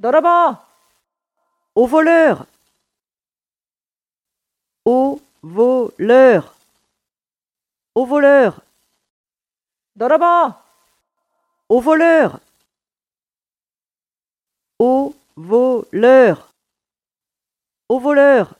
ضربة Au voleur. Au voleur. Au voleur. ضربة Au voleur. Au voleur. Au voleur.